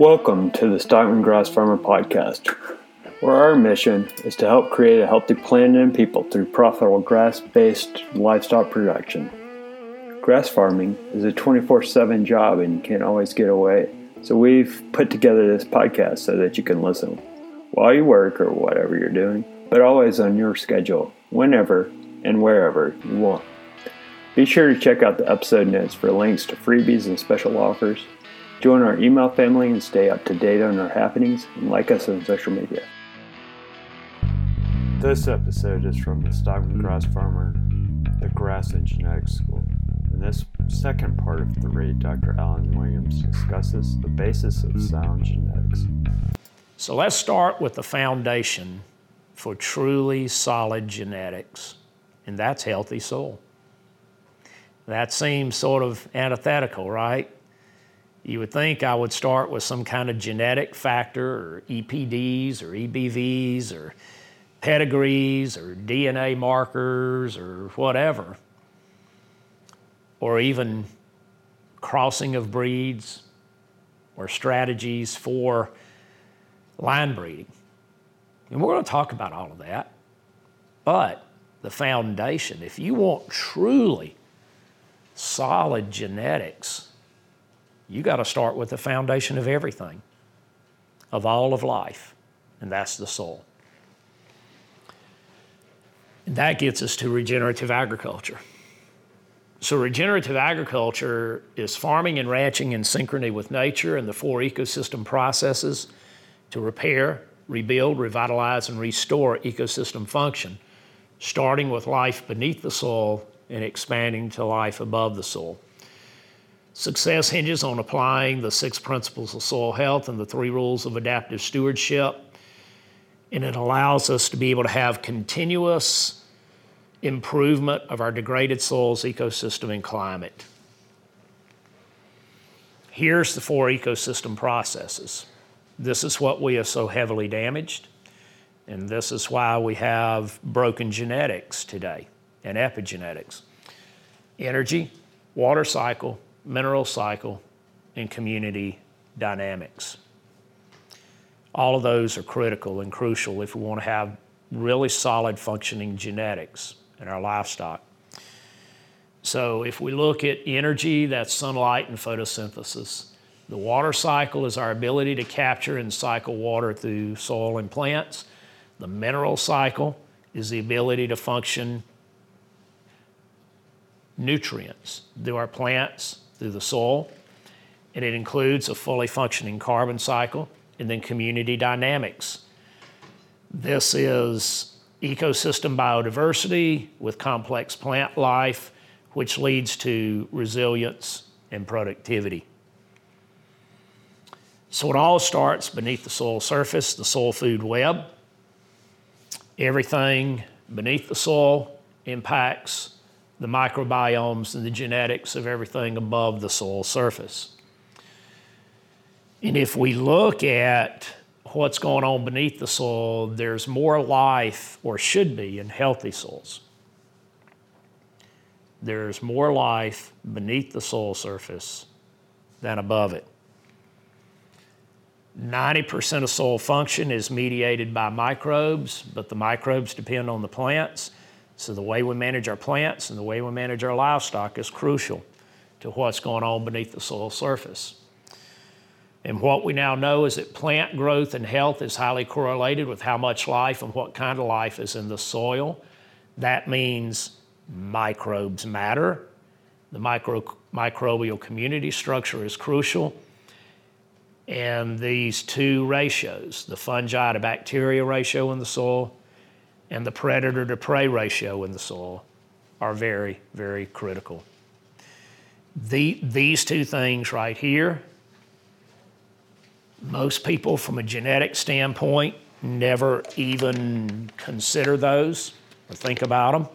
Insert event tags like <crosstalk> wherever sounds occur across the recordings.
Welcome to the Stockman Grass Farmer Podcast, where our mission is to help create a healthy planet and people through profitable grass based livestock production. Grass farming is a 24 7 job and you can't always get away, so we've put together this podcast so that you can listen while you work or whatever you're doing, but always on your schedule, whenever and wherever you want. Be sure to check out the episode notes for links to freebies and special offers. Join our email family and stay up to date on our happenings and like us on social media. This episode is from the Stockman Grass Farmer, the Grass and Genetics School. In this second part of three, Dr. Allen Williams discusses the basis of sound genetics. So let's start with the foundation for truly solid genetics, and that's healthy soil. That seems sort of antithetical, right? You would think I would start with some kind of genetic factor or EPDs or EBVs or pedigrees or DNA markers or whatever, or even crossing of breeds or strategies for line breeding. And we're going to talk about all of that. But the foundation, if you want truly solid genetics, you got to start with the foundation of everything, of all of life, and that's the soul. And that gets us to regenerative agriculture. So, regenerative agriculture is farming and ranching in synchrony with nature and the four ecosystem processes to repair, rebuild, revitalize, and restore ecosystem function, starting with life beneath the soil and expanding to life above the soil. Success hinges on applying the six principles of soil health and the three rules of adaptive stewardship, and it allows us to be able to have continuous improvement of our degraded soils, ecosystem, and climate. Here's the four ecosystem processes. This is what we have so heavily damaged, and this is why we have broken genetics today and epigenetics. Energy, water cycle, mineral cycle, and community dynamics. All of those are critical and crucial if we want to have really solid functioning genetics in our livestock. So, if we look at energy, that's sunlight and photosynthesis. The water cycle is our ability to capture and cycle water through soil and plants. The mineral cycle is the ability to function nutrients through our plants, through the soil. And it includes a fully functioning carbon cycle and then community dynamics. This is ecosystem biodiversity with complex plant life, which leads to resilience and productivity. So it all starts beneath the soil surface, the soil food web. Everything beneath the soil impacts the microbiomes and the genetics of everything above the soil surface. And if we look at what's going on beneath the soil, there's more life, or should be, in healthy soils. There's more life beneath the soil surface than above it. 90% of soil function is mediated by microbes, but the microbes depend on the plants. So the way we manage our plants and the way we manage our livestock is crucial to what's going on beneath the soil surface. And what we now know is that plant growth and health is highly correlated with how much life and what kind of life is in the soil. That means microbes matter. The micro, microbial community structure is crucial. And these two ratios, the fungi to bacteria ratio in the soil and the predator to prey ratio in the soil are very, very critical. The, these two things right here, most people from a genetic standpoint never even consider those or think about them.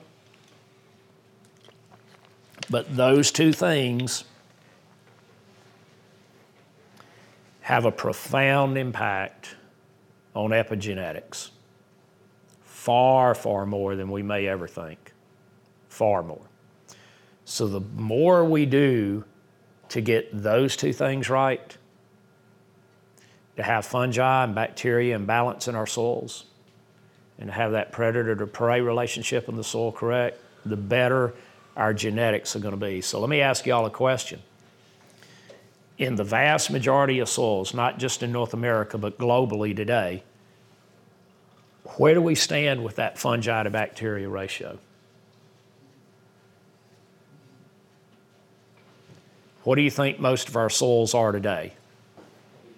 But those two things have a profound impact on epigenetics far, far more than we may ever think. Far more. So the more we do to get those two things right, to have fungi and bacteria and balance in our soils and to have that predator to prey relationship in the soil correct, the better our genetics are going to be. So let me ask y'all a question. In the vast majority of soils, not just in North America, but globally today, where do we stand with that fungi to bacteria ratio? What do you think most of our soils are today?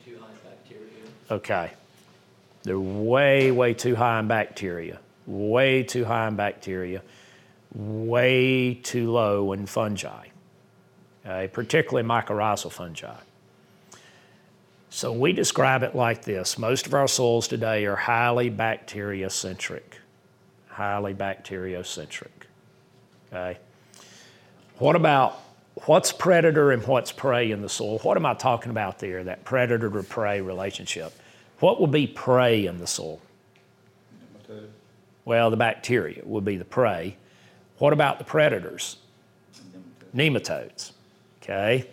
Too high in bacteria. Okay. They're way, way too high in bacteria, way too high in bacteria, way too low in fungi, okay? particularly mycorrhizal fungi. So we describe it like this most of our soils today are highly bacteria centric. Highly bacteriocentric. Okay? What about what's predator and what's prey in the soil? What am I talking about there, that predator to prey relationship? What would be prey in the soil? Well, the bacteria would be the prey. What about the predators? Nematodes. Okay?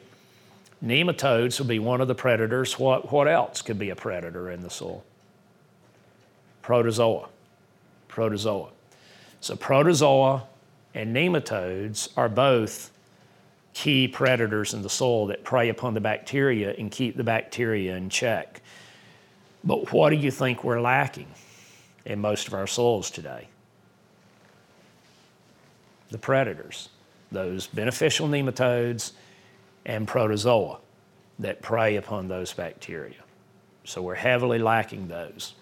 Nematodes would be one of the predators. What, what else could be a predator in the soil? Protozoa. Protozoa. So, protozoa and nematodes are both key predators in the soil that prey upon the bacteria and keep the bacteria in check. But what do you think we're lacking in most of our soils today? The predators, those beneficial nematodes and protozoa that prey upon those bacteria. So we're heavily lacking those.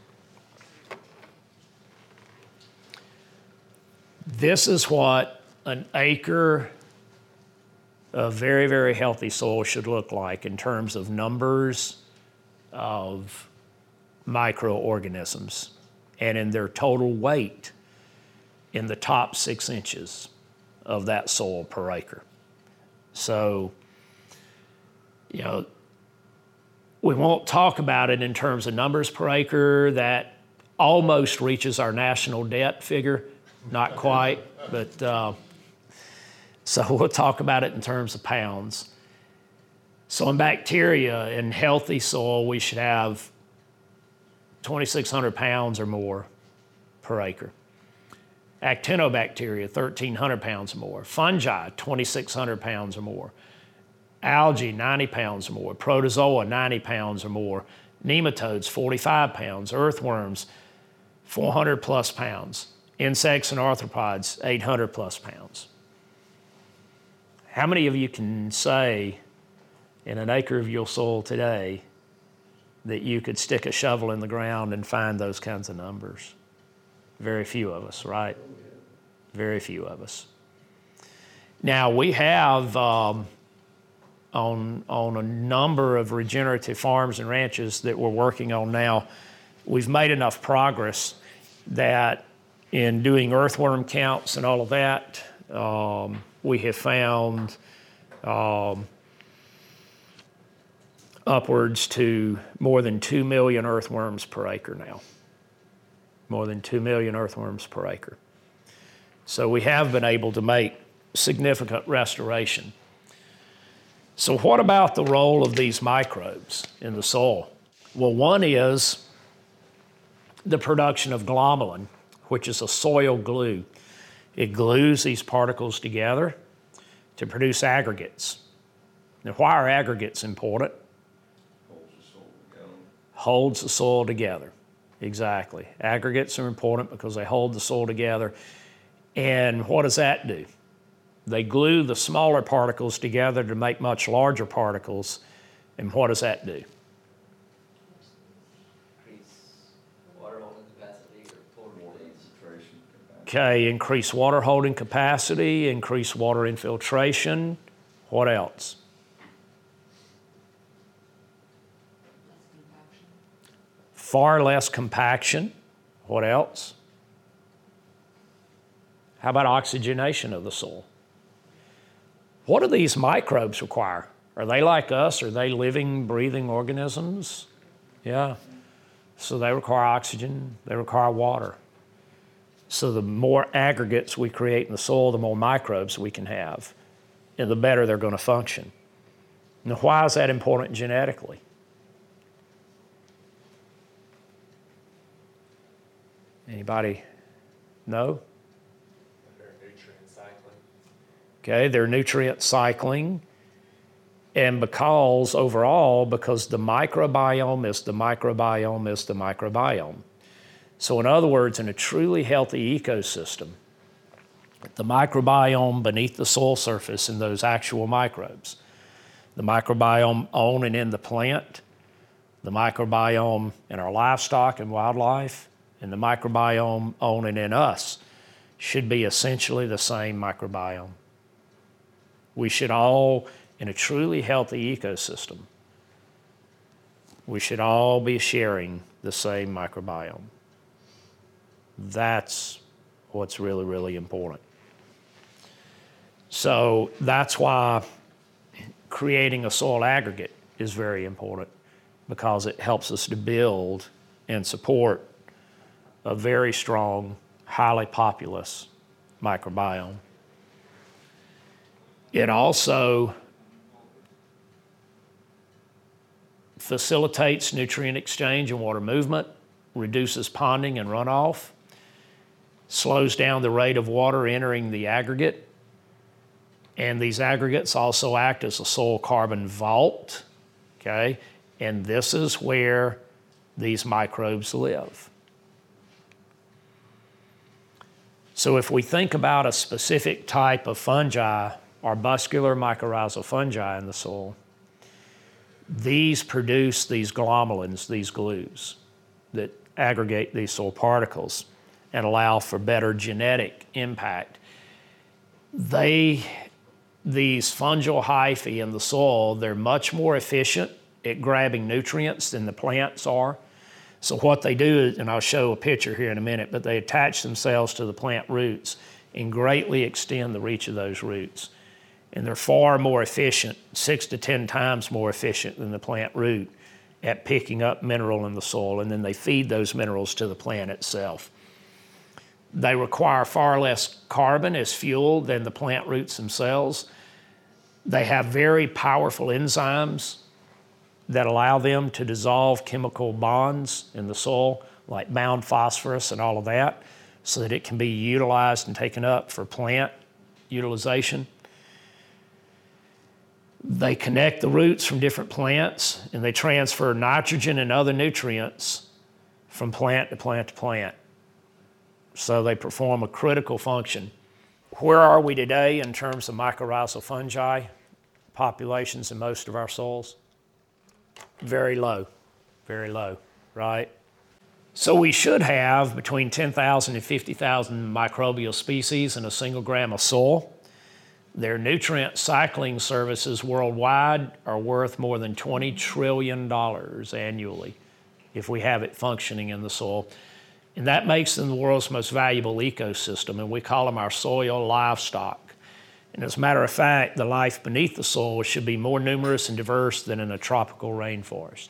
This is what an acre of very, very healthy soil should look like in terms of numbers of microorganisms and in their total weight in the top six inches of that soil per acre. So, you know, we won't talk about it in terms of numbers per acre. That almost reaches our national debt figure, not quite, but uh, so <laughs> we'll talk about it in terms of pounds. So in bacteria in healthy soil, we should have 2,600 pounds or more per acre. Actinobacteria, 1,300 pounds or more. Fungi, 2,600 pounds or more. Algae, 90 pounds or more. Protozoa, 90 pounds or more. Nematodes, 45 pounds. Earthworms, 400 plus pounds. Insects and arthropods, 800 plus pounds. How many of you can say in an acre of your soil today that you could stick a shovel in the ground and find those kinds of numbers? Very few of us, right? Very few of us. Now, we have um, on, on a number of regenerative farms and ranches that we're working on now, we've made enough progress that in doing earthworm counts and all of that, um, we have found um, upwards to more than 2 million earthworms per acre now. More than 2 million earthworms per acre. So we have been able to make significant restoration. So, what about the role of these microbes in the soil? Well, one is the production of glomalin, which is a soil glue. It glues these particles together to produce aggregates. Now, why are aggregates important? holds the soil together. Exactly. Aggregates are important because they hold the soil together. And what does that do? They glue the smaller particles together to make much larger particles. And what does that do? Okay, increase water holding capacity, increase water infiltration. What else? Far less compaction. What else? How about oxygenation of the soil? What do these microbes require? Are they like us? Are they living, breathing organisms? Yeah. So they require oxygen, they require water. So the more aggregates we create in the soil, the more microbes we can have, and the better they're going to function. Now, why is that important genetically? Anybody know? Okay, they're nutrient cycling. And because overall, because the microbiome is the microbiome is the microbiome. So, in other words, in a truly healthy ecosystem, the microbiome beneath the soil surface and those actual microbes, the microbiome on and in the plant, the microbiome in our livestock and wildlife, and the microbiome on and in us should be essentially the same microbiome. We should all, in a truly healthy ecosystem, we should all be sharing the same microbiome. That's what's really, really important. So that's why creating a soil aggregate is very important because it helps us to build and support a very strong, highly populous microbiome. It also facilitates nutrient exchange and water movement, reduces ponding and runoff, slows down the rate of water entering the aggregate, and these aggregates also act as a soil carbon vault, okay? And this is where these microbes live. So if we think about a specific type of fungi, arbuscular mycorrhizal fungi in the soil, these produce these glomalins, these glues that aggregate these soil particles and allow for better genetic impact. They, these fungal hyphae in the soil, they're much more efficient at grabbing nutrients than the plants are. So what they do is, and I'll show a picture here in a minute, but they attach themselves to the plant roots and greatly extend the reach of those roots. And they're far more efficient, six to 10 times more efficient than the plant root at picking up mineral in the soil, and then they feed those minerals to the plant itself. They require far less carbon as fuel than the plant roots themselves. They have very powerful enzymes that allow them to dissolve chemical bonds in the soil, like bound phosphorus and all of that, so that it can be utilized and taken up for plant utilization. They connect the roots from different plants and they transfer nitrogen and other nutrients from plant to plant to plant. So they perform a critical function. Where are we today in terms of mycorrhizal fungi populations in most of our soils? Very low, very low, right? So we should have between 10,000 and 50,000 microbial species in a single gram of soil. Their nutrient cycling services worldwide are worth more than $20 trillion annually if we have it functioning in the soil. And that makes them the world's most valuable ecosystem, and we call them our soil livestock. And as a matter of fact, the life beneath the soil should be more numerous and diverse than in a tropical rainforest.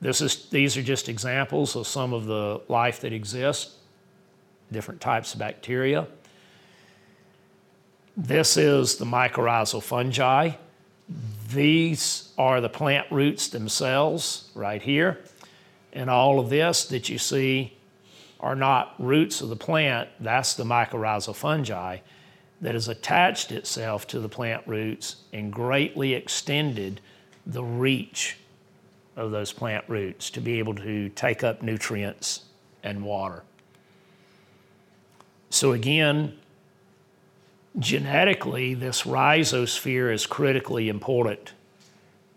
This is, these are just examples of some of the life that exists, different types of bacteria. This is the mycorrhizal fungi. These are the plant roots themselves, right here. And all of this that you see are not roots of the plant, that's the mycorrhizal fungi that has attached itself to the plant roots and greatly extended the reach of those plant roots to be able to take up nutrients and water. So, again, genetically, this rhizosphere is critically important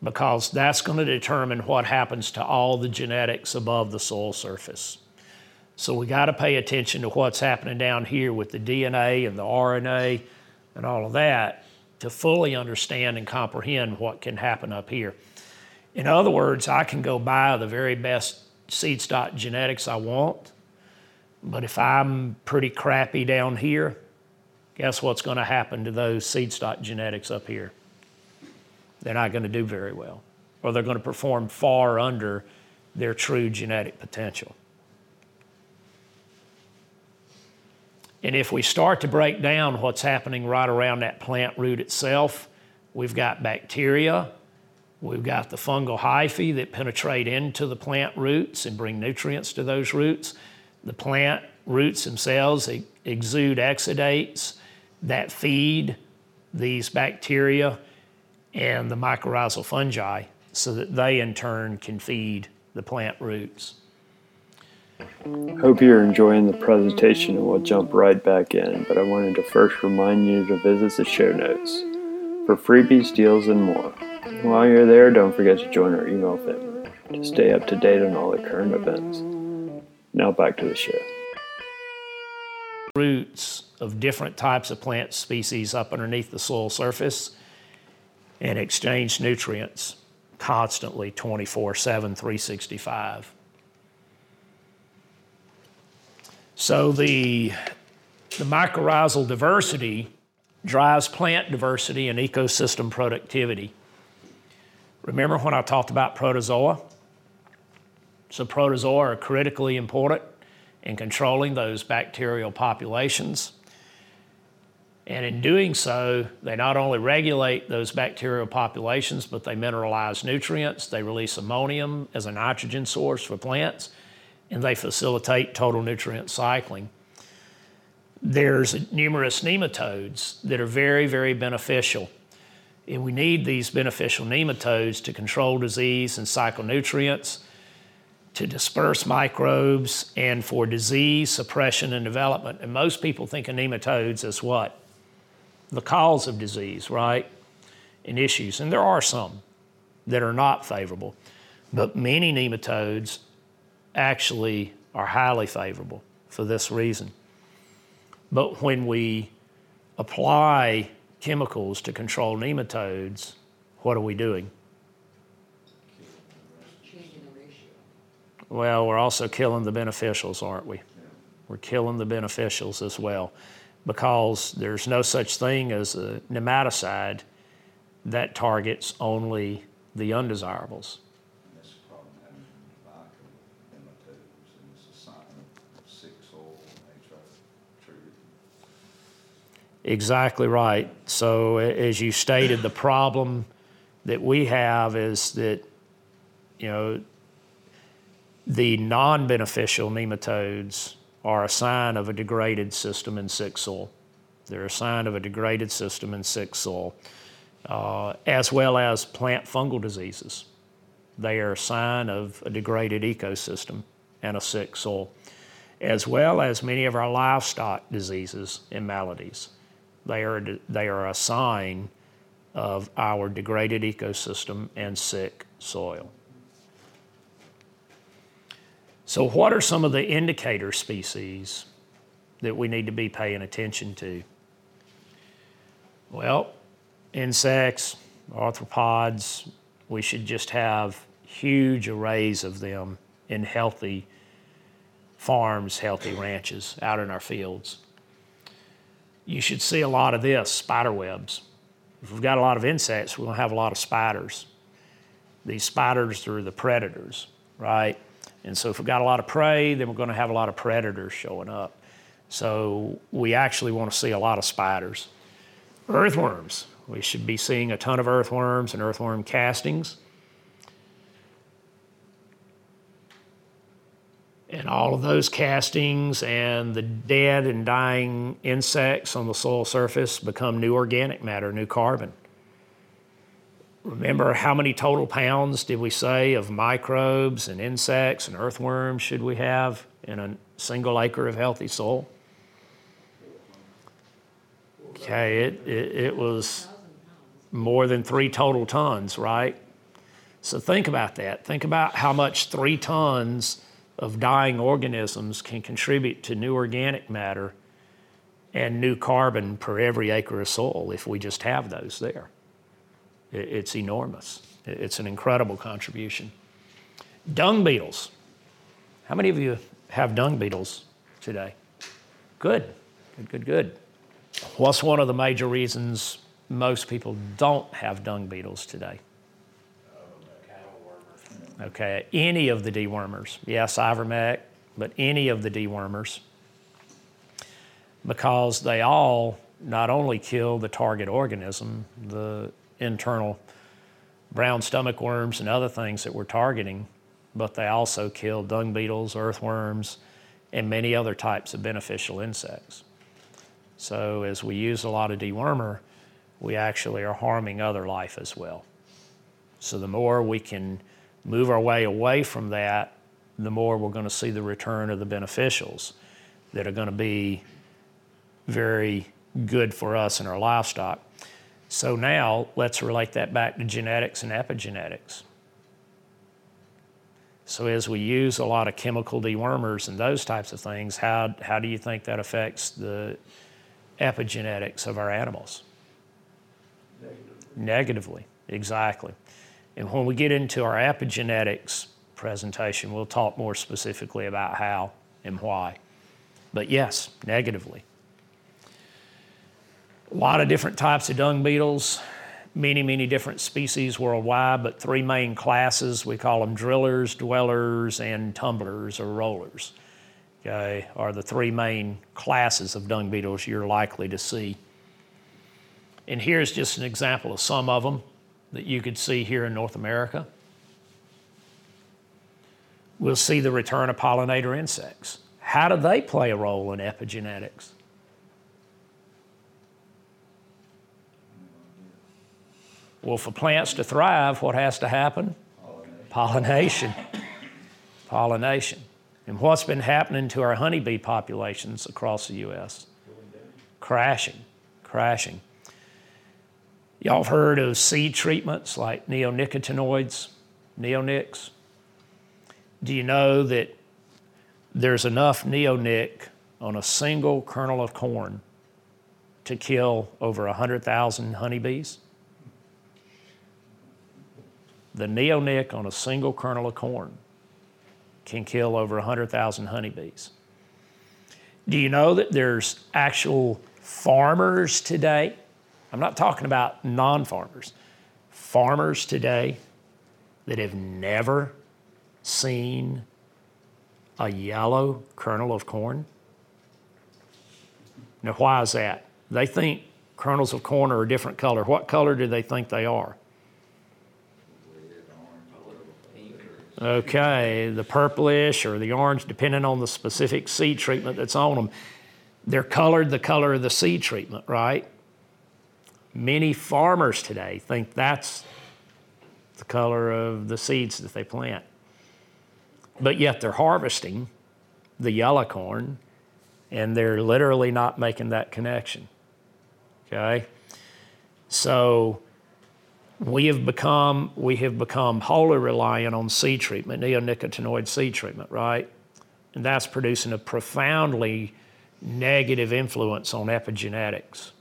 because that's going to determine what happens to all the genetics above the soil surface. So we got to pay attention to what's happening down here with the DNA and the RNA and all of that to fully understand and comprehend what can happen up here. In other words, I can go buy the very best seed stock genetics I want, but if I'm pretty crappy down here, guess what's going to happen to those seed stock genetics up here? They're not going to do very well, or they're going to perform far under their true genetic potential. And if we start to break down what's happening right around that plant root itself, we've got bacteria, We've got the fungal hyphae that penetrate into the plant roots and bring nutrients to those roots. The plant roots themselves exude exudates that feed these bacteria and the mycorrhizal fungi so that they in turn can feed the plant roots. Hope you're enjoying the presentation and we'll jump right back in, but I wanted to first remind you to visit the show notes for freebies, deals, and more. While you're there, don't forget to join our email family to stay up to date on all the current events. Now back to the show. Roots of different types of plant species up underneath the soil surface and exchange nutrients constantly 24 7, 365. So the, the mycorrhizal diversity drives plant diversity and ecosystem productivity. Remember when I talked about protozoa? So, protozoa are critically important in controlling those bacterial populations. And in doing so, they not only regulate those bacterial populations, but they mineralize nutrients, they release ammonium as a nitrogen source for plants, and they facilitate total nutrient cycling. There's numerous nematodes that are very, very beneficial. And we need these beneficial nematodes to control disease and cycle nutrients, to disperse microbes, and for disease suppression and development. And most people think of nematodes as what? The cause of disease, right? And issues. And there are some that are not favorable. But many nematodes actually are highly favorable for this reason. But when we apply chemicals to control nematodes, what are we doing? Well, we're also killing the beneficials, aren't we? We're killing the beneficials as well because there's no such thing as a nematicide that targets only the undesirables. Exactly right. So, as you stated, the problem that we have is that, you know, the non beneficial nematodes are a sign of a degraded system in sick soil. They're a sign of a degraded system in sick soil, uh, as well as plant fungal diseases. They are a sign of a degraded ecosystem and a sick soil, as well as many of our livestock diseases and maladies. They are, they are a sign of our degraded ecosystem and sick soil. So, what are some of the indicator species that we need to be paying attention to? Well, insects, arthropods, we should just have huge arrays of them in healthy farms, healthy ranches out in our fields you should see a lot of this spider webs. If we've got a lot of insects, we're going to have a lot of spiders. These spiders are the predators, right? And so if we've got a lot of prey, then we're going to have a lot of predators showing up. So we actually want to see a lot of spiders. Earthworms. We should be seeing a ton of earthworms and earthworm castings. and all of those castings and the dead and dying insects on the soil surface become new organic matter, new carbon. Remember how many total pounds did we say of microbes and insects and earthworms should we have in a single acre of healthy soil? Okay, it, it, it was more than three total tons, right? So think about that. Think about how much three tons of dying organisms can contribute to new organic matter and new carbon per every acre of soil if we just have those there. It's enormous. It's an incredible contribution. Dung beetles. How many of you have dung beetles today? Good, good, good, good. What's one of the major reasons most people don't have dung beetles today? Okay, any of the dewormers. Yes, ivermectin, but any of the dewormers. Because they all not only kill the target organism, the internal brown stomach worms and other things that we're targeting, but they also kill dung beetles, earthworms, and many other types of beneficial insects. So as we use a lot of dewormer, we actually are harming other life as well. So the more we can move our way away from that, the more we're going to see the return of the beneficials that are going to be very good for us and our livestock. So now let's relate that back to genetics and epigenetics. So as we use a lot of chemical dewormers and those types of things, how, how do you think that affects the epigenetics of our animals? Negatively. Negatively, exactly. And when we get into our epigenetics presentation, we'll talk more specifically about how and why. But yes, negatively. A lot of different types of dung beetles, many, many different species worldwide, but three main classes. We call them drillers, dwellers, and tumblers or rollers. Okay, are the three main classes of dung beetles you're likely to see. And here's just an example of some of them that you could see here in North America. We'll see the return of pollinator insects. How do they play a role in epigenetics? Well, for plants to thrive, what has to happen? Pollination. Pollination. And what's been happening to our honeybee populations across the U.S.? Crashing, crashing. Y'all have heard of seed treatments like neonicotinoids, neonics? Do you know that there's enough neonic on a single kernel of corn to kill over 100,000 honeybees? The neonic on a single kernel of corn can kill over 100,000 honeybees. Do you know that there's actual farmers today? I'm not talking about non farmers, farmers today that have never seen a yellow kernel of corn? Now, why is that? They think kernels of corn are a different color. What color do they think they are? Okay, the purplish or the orange, depending on the specific seed treatment that's on them. They're colored the color of the seed treatment, right? Many farmers today think that's the color of the seeds that they plant. But yet they're harvesting the yellow corn and they're literally not making that connection. Okay? So we have become we have become wholly reliant on seed treatment, neonicotinoid seed treatment, right? And that's producing a profoundly negative influence on epigenetics.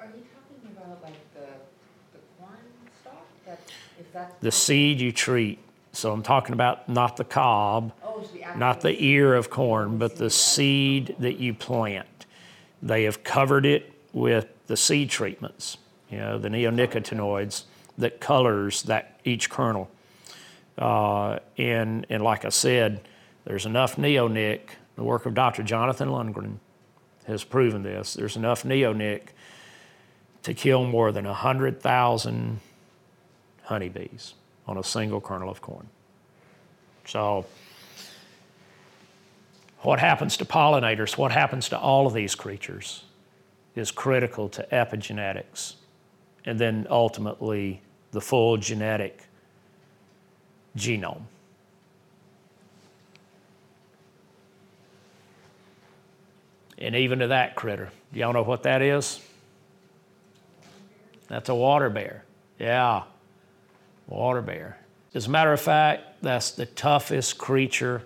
Are you talking about like the, the corn stalk? That, if that's the seed you treat. So I'm talking about not the cob, oh, so the not the ear of corn, but the seed that you plant. They have covered it with the seed treatments you know, the neonicotinoids that colors that each kernel. Uh, and, and like I said, there's enough neonic. The work of Dr. Jonathan Lundgren has proven this. There's enough neonic to kill more than 100,000 honeybees on a single kernel of corn. So, what happens to pollinators, what happens to all of these creatures, is critical to epigenetics and then ultimately the full genetic genome. And even to that critter, y'all know what that is? That's a water bear. Yeah, water bear. As a matter of fact, that's the toughest creature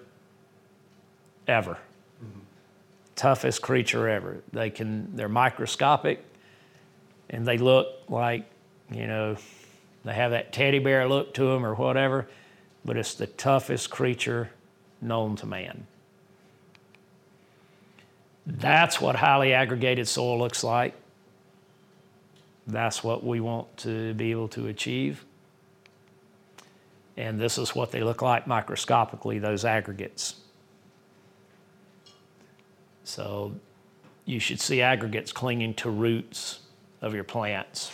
ever. Mm-hmm. Toughest creature ever. They can, they're microscopic and they look like, you know, they have that teddy bear look to them or whatever, but it's the toughest creature known to man. That's what highly aggregated soil looks like. That's what we want to be able to achieve. And this is what they look like microscopically, those aggregates. So you should see aggregates clinging to roots of your plants.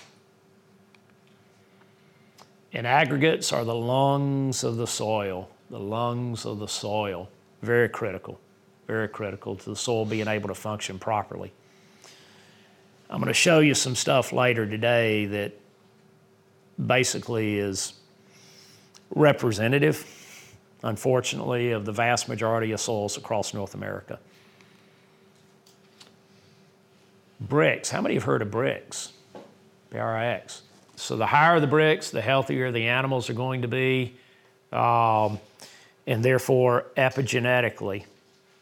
And aggregates are the lungs of the soil, the lungs of the soil. Very critical, very critical to the soil being able to function properly. I'm going to show you some stuff later today that basically is representative, unfortunately, of the vast majority of soils across North America. Brix. How many have heard of Brix? BRIX. So the higher the Brix, the healthier the animals are going to be, um, and therefore epigenetically,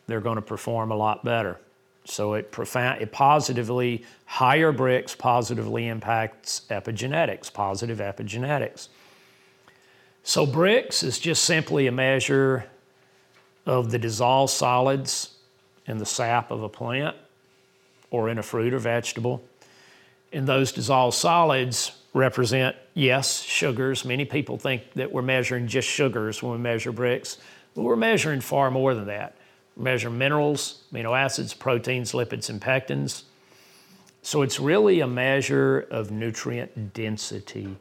they're going to perform a lot better. So it profound, it positively higher Brix positively impacts epigenetics, positive epigenetics. So Brix is just simply a measure of the dissolved solids in the sap of a plant or in a fruit or vegetable. And those dissolved solids represent, yes, sugars. Many people think that we're measuring just sugars when we measure Brix, but we're measuring far more than that. We measure minerals, amino acids, proteins, lipids, and pectins. So it's really a measure of nutrient density,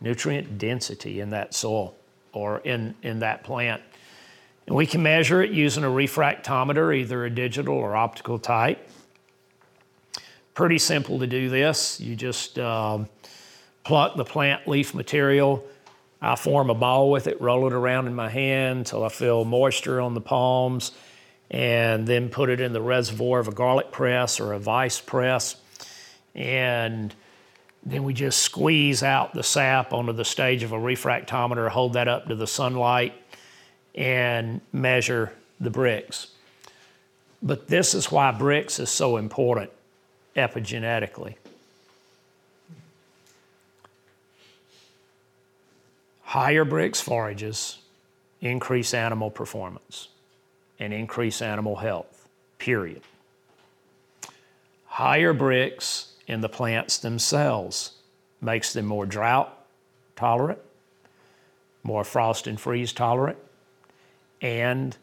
nutrient density in that soil or in, in that plant. And we can measure it using a refractometer, either a digital or optical type. Pretty simple to do this. You just um, pluck the plant leaf material. I form a ball with it, roll it around in my hand until I feel moisture on the palms, and then put it in the reservoir of a garlic press or a vice press. And then we just squeeze out the sap onto the stage of a refractometer, hold that up to the sunlight, and measure the Brix. But this is why Brix is so important epigenetically. Higher Brix forages increase animal performance and increase animal health, period. Higher Brix in the plants themselves makes them more drought tolerant, more frost and freeze tolerant, and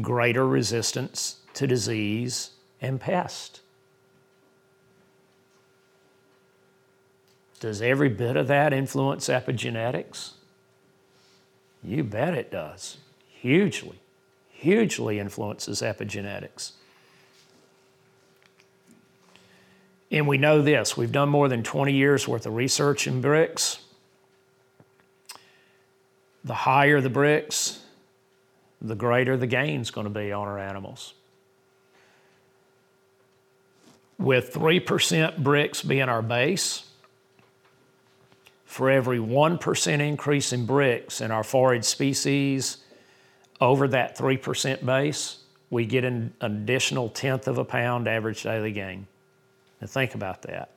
greater resistance to disease and pest. Does every bit of that influence epigenetics? You bet it does. Hugely, hugely influences epigenetics. And we know this we've done more than 20 years worth of research in Brix. The higher the Brix, the greater the gain's going to be on our animals. With 3% Brix being our base, for every 1% increase in Brix in our forage species over that 3% base, we get an additional tenth of a pound average daily gain. Now think about that.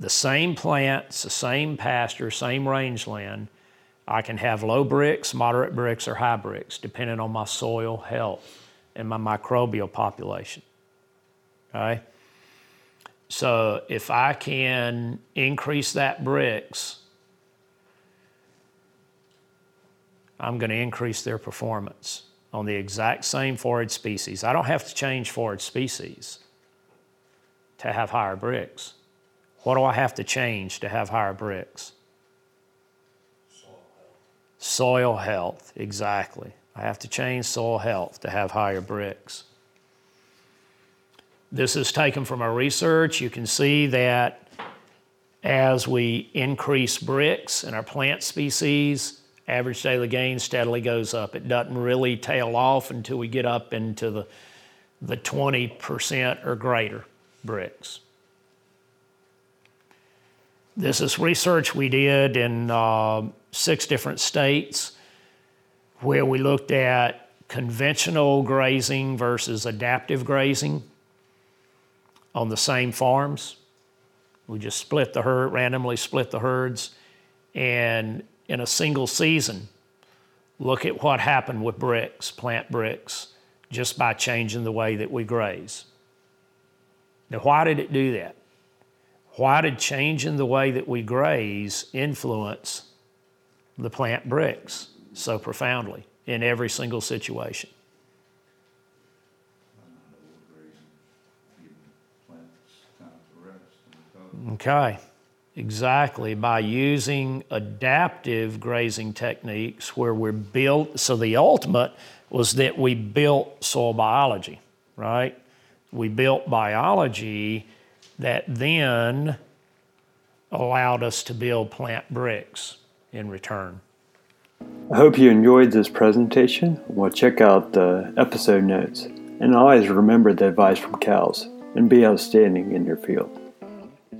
The same plants, the same pasture, same rangeland, I can have low Brix, moderate Brix, or high Brix, depending on my soil health and my microbial population. Okay? So if I can increase that Brix, I'm going to increase their performance on the exact same forage species. I don't have to change forage species to have higher Brix. What do I have to change to have higher Brix? Soil health. Soil health, exactly. I have to change soil health to have higher Brix. This is taken from our research. You can see that as we increase Brix in our plant species, average daily gain steadily goes up. It doesn't really tail off until we get up into the, the 20% or greater Brix. This is research we did in uh, six different states where we looked at conventional grazing versus adaptive grazing on the same farms. We just split the herd, randomly split the herds, and in a single season, look at what happened with Brix, plant Brix, just by changing the way that we graze. Now, why did it do that? Why did changing the way that we graze influence the plant Brix so profoundly in every single situation? Okay. Exactly, by using adaptive grazing techniques where we're built. So the ultimate was that we built soil biology, right? We built biology that then allowed us to build plant Brix in return. I hope you enjoyed this presentation. Well, check out the episode notes. And always remember the advice from cows and be outstanding in your field.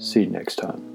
See you next time.